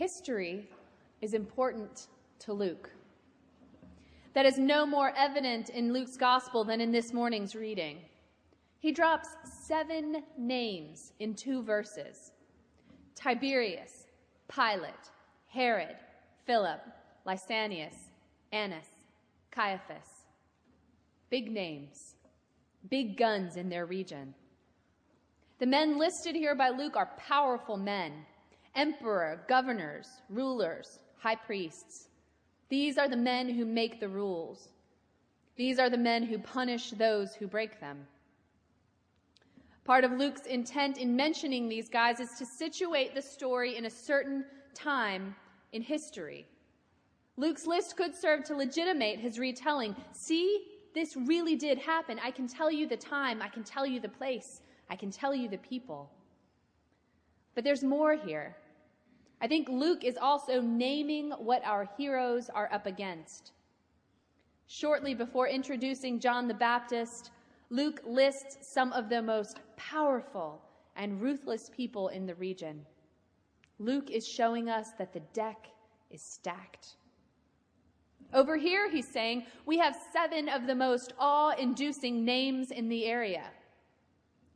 history is important to Luke. That is no more evident in Luke's gospel than in this morning's reading. He drops seven names in two verses Tiberius, Pilate, Herod, Philip, Lysanias, Annas, Caiaphas. Big names, big guns in their region. The men listed here by Luke are powerful men emperor, governors, rulers, high priests. These are the men who make the rules. These are the men who punish those who break them. Part of Luke's intent in mentioning these guys is to situate the story in a certain time in history. Luke's list could serve to legitimate his retelling. See, this really did happen. I can tell you the time, I can tell you the place, I can tell you the people. But there's more here. I think Luke is also naming what our heroes are up against. Shortly before introducing John the Baptist, Luke lists some of the most powerful and ruthless people in the region. Luke is showing us that the deck is stacked. Over here, he's saying, we have seven of the most awe inducing names in the area.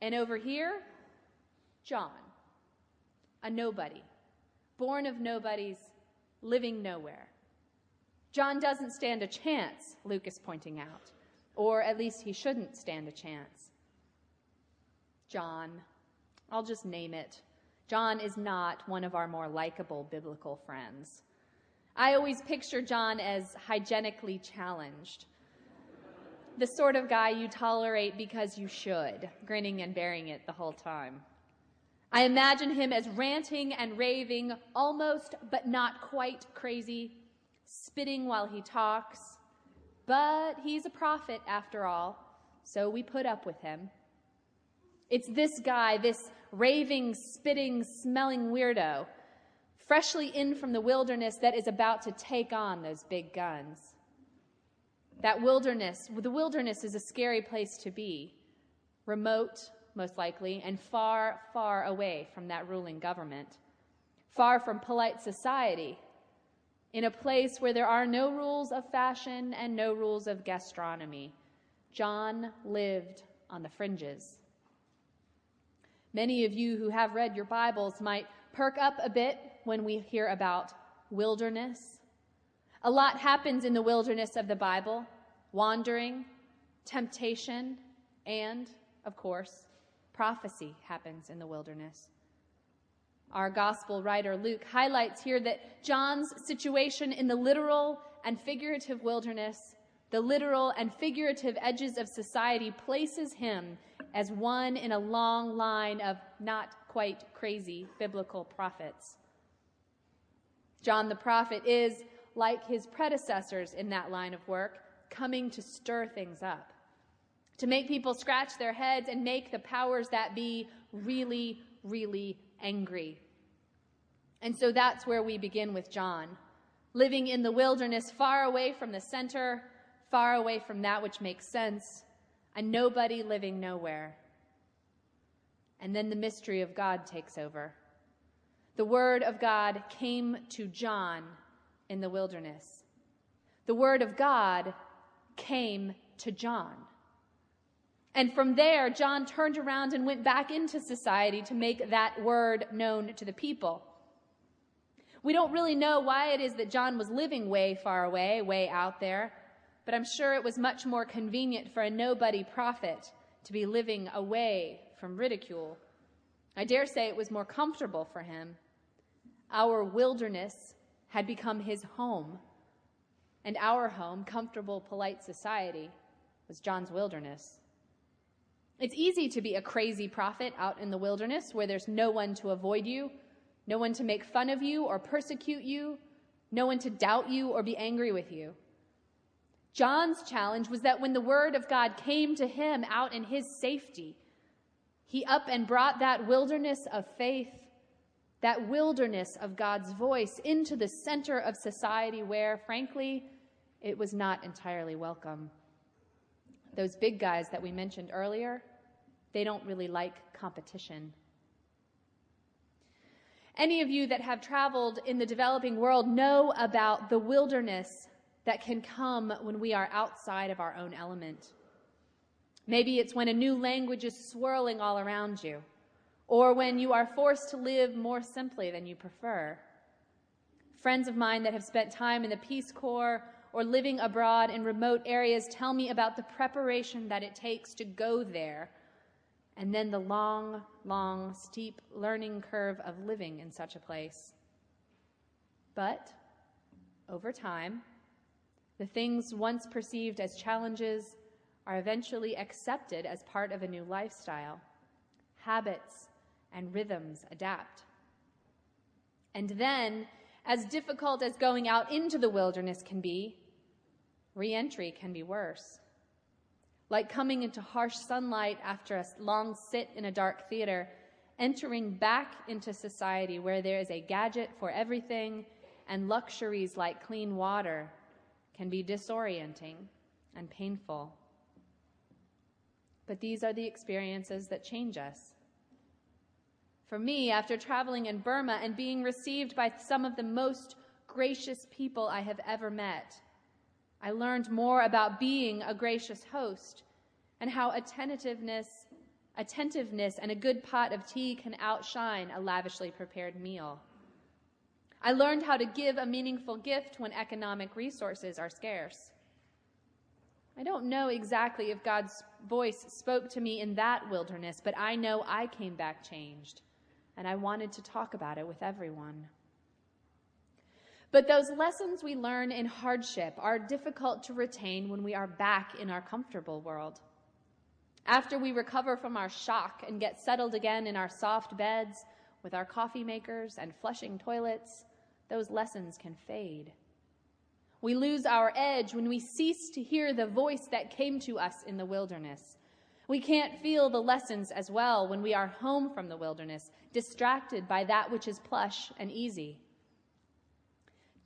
And over here, John, a nobody, born of nobodies, living nowhere. John doesn't stand a chance, Luke is pointing out or at least he shouldn't stand a chance. John, I'll just name it. John is not one of our more likable biblical friends. I always picture John as hygienically challenged. The sort of guy you tolerate because you should, grinning and bearing it the whole time. I imagine him as ranting and raving, almost but not quite crazy, spitting while he talks, but he's a prophet after all, so we put up with him. It's this guy, this raving, spitting, smelling weirdo, freshly in from the wilderness, that is about to take on those big guns. That wilderness, the wilderness is a scary place to be, remote, most likely, and far, far away from that ruling government, far from polite society in a place where there are no rules of fashion and no rules of gastronomy. John lived on the fringes. Many of you who have read your Bibles might perk up a bit when we hear about wilderness. A lot happens in the wilderness of the Bible wandering, temptation, and, of course, prophecy happens in the wilderness. Our gospel writer Luke highlights here that John's situation in the literal and figurative wilderness, the literal and figurative edges of society, places him as one in a long line of not quite crazy biblical prophets. John the prophet is, like his predecessors in that line of work, coming to stir things up, to make people scratch their heads and make the powers that be really, really angry. And so that's where we begin with John, living in the wilderness, far away from the center, far away from that which makes sense, and nobody living nowhere. And then the mystery of God takes over. The word of God came to John in the wilderness. The word of God came to John. And from there, John turned around and went back into society to make that word known to the people. We don't really know why it is that John was living way far away, way out there, but I'm sure it was much more convenient for a nobody prophet to be living away from ridicule. I dare say it was more comfortable for him. Our wilderness had become his home, and our home, comfortable, polite society, was John's wilderness. It's easy to be a crazy prophet out in the wilderness where there's no one to avoid you no one to make fun of you or persecute you, no one to doubt you or be angry with you. John's challenge was that when the word of God came to him out in his safety, he up and brought that wilderness of faith, that wilderness of God's voice into the center of society where, frankly, it was not entirely welcome. Those big guys that we mentioned earlier, they don't really like competition. Any of you that have traveled in the developing world know about the wilderness that can come when we are outside of our own element. Maybe it's when a new language is swirling all around you, or when you are forced to live more simply than you prefer. Friends of mine that have spent time in the Peace Corps or living abroad in remote areas tell me about the preparation that it takes to go there and then the long, long, steep learning curve of living in such a place. But over time, the things once perceived as challenges are eventually accepted as part of a new lifestyle. Habits and rhythms adapt. And then, as difficult as going out into the wilderness can be, reentry can be worse like coming into harsh sunlight after a long sit in a dark theater, entering back into society where there is a gadget for everything and luxuries like clean water can be disorienting and painful. But these are the experiences that change us. For me, after traveling in Burma and being received by some of the most gracious people I have ever met, I learned more about being a gracious host and how attentiveness, attentiveness and a good pot of tea can outshine a lavishly prepared meal. I learned how to give a meaningful gift when economic resources are scarce. I don't know exactly if God's voice spoke to me in that wilderness, but I know I came back changed, and I wanted to talk about it with everyone. But those lessons we learn in hardship are difficult to retain when we are back in our comfortable world. After we recover from our shock and get settled again in our soft beds with our coffee makers and flushing toilets, those lessons can fade. We lose our edge when we cease to hear the voice that came to us in the wilderness. We can't feel the lessons as well when we are home from the wilderness, distracted by that which is plush and easy.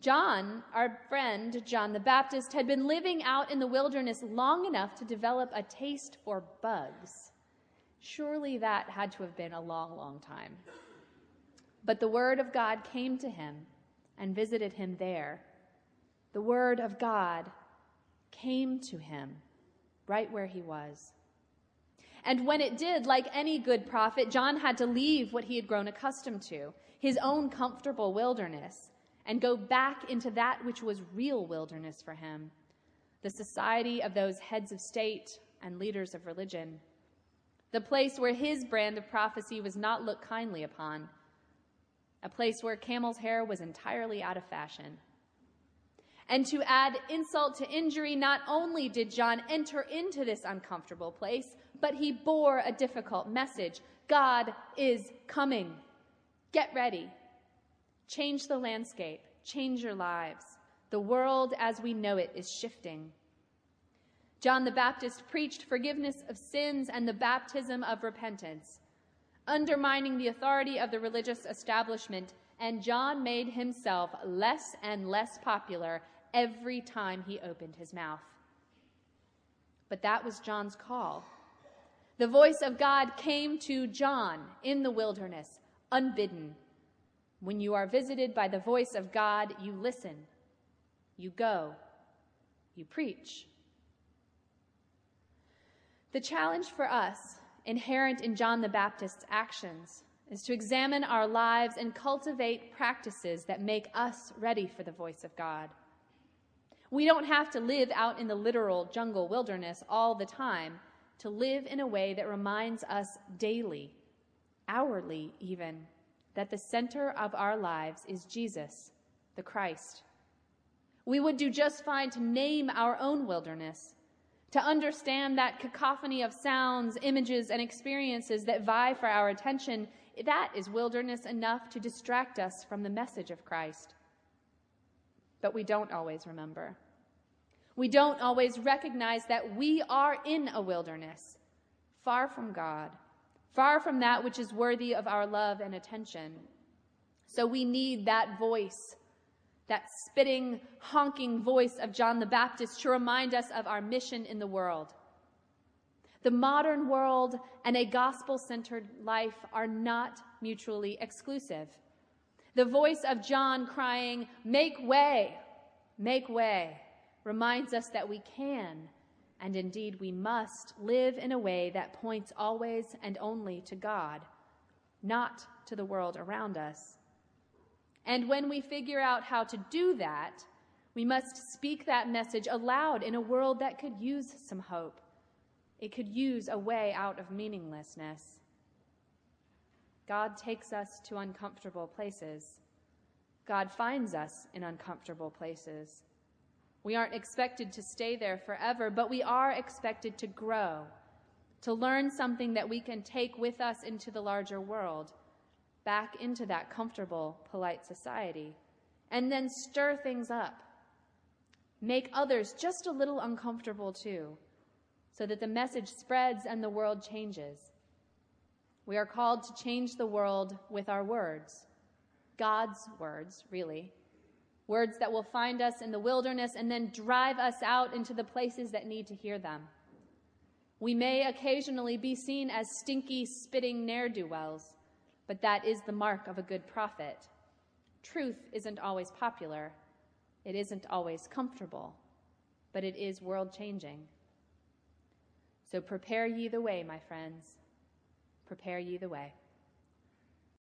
John, our friend John the Baptist, had been living out in the wilderness long enough to develop a taste for bugs. Surely that had to have been a long, long time. But the Word of God came to him and visited him there. The Word of God came to him right where he was. And when it did, like any good prophet, John had to leave what he had grown accustomed to, his own comfortable wilderness and go back into that which was real wilderness for him the society of those heads of state and leaders of religion, the place where his brand of prophecy was not looked kindly upon, a place where camel's hair was entirely out of fashion. And to add insult to injury, not only did John enter into this uncomfortable place, but he bore a difficult message God is coming. Get ready. Change the landscape, change your lives. The world as we know it is shifting. John the Baptist preached forgiveness of sins and the baptism of repentance, undermining the authority of the religious establishment, and John made himself less and less popular every time he opened his mouth. But that was John's call. The voice of God came to John in the wilderness, unbidden, when you are visited by the voice of God, you listen, you go, you preach. The challenge for us, inherent in John the Baptist's actions, is to examine our lives and cultivate practices that make us ready for the voice of God. We don't have to live out in the literal jungle wilderness all the time to live in a way that reminds us daily, hourly even, that the center of our lives is Jesus, the Christ. We would do just fine to name our own wilderness, to understand that cacophony of sounds, images, and experiences that vie for our attention. That is wilderness enough to distract us from the message of Christ. But we don't always remember. We don't always recognize that we are in a wilderness, far from God far from that which is worthy of our love and attention. So we need that voice, that spitting, honking voice of John the Baptist to remind us of our mission in the world. The modern world and a gospel centered life are not mutually exclusive. The voice of John crying, Make way, make way, reminds us that we can, and indeed we must, live in a way that points always and only to God, not to the world around us. And when we figure out how to do that, we must speak that message aloud in a world that could use some hope. It could use a way out of meaninglessness. God takes us to uncomfortable places. God finds us in uncomfortable places. We aren't expected to stay there forever, but we are expected to grow, to learn something that we can take with us into the larger world, back into that comfortable, polite society, and then stir things up. Make others just a little uncomfortable too, so that the message spreads and the world changes. We are called to change the world with our words. God's words, really. Words that will find us in the wilderness and then drive us out into the places that need to hear them. We may occasionally be seen as stinky, spitting ne'er do wells, but that is the mark of a good prophet. Truth isn't always popular, it isn't always comfortable, but it is world changing. So prepare ye the way, my friends. Prepare ye the way.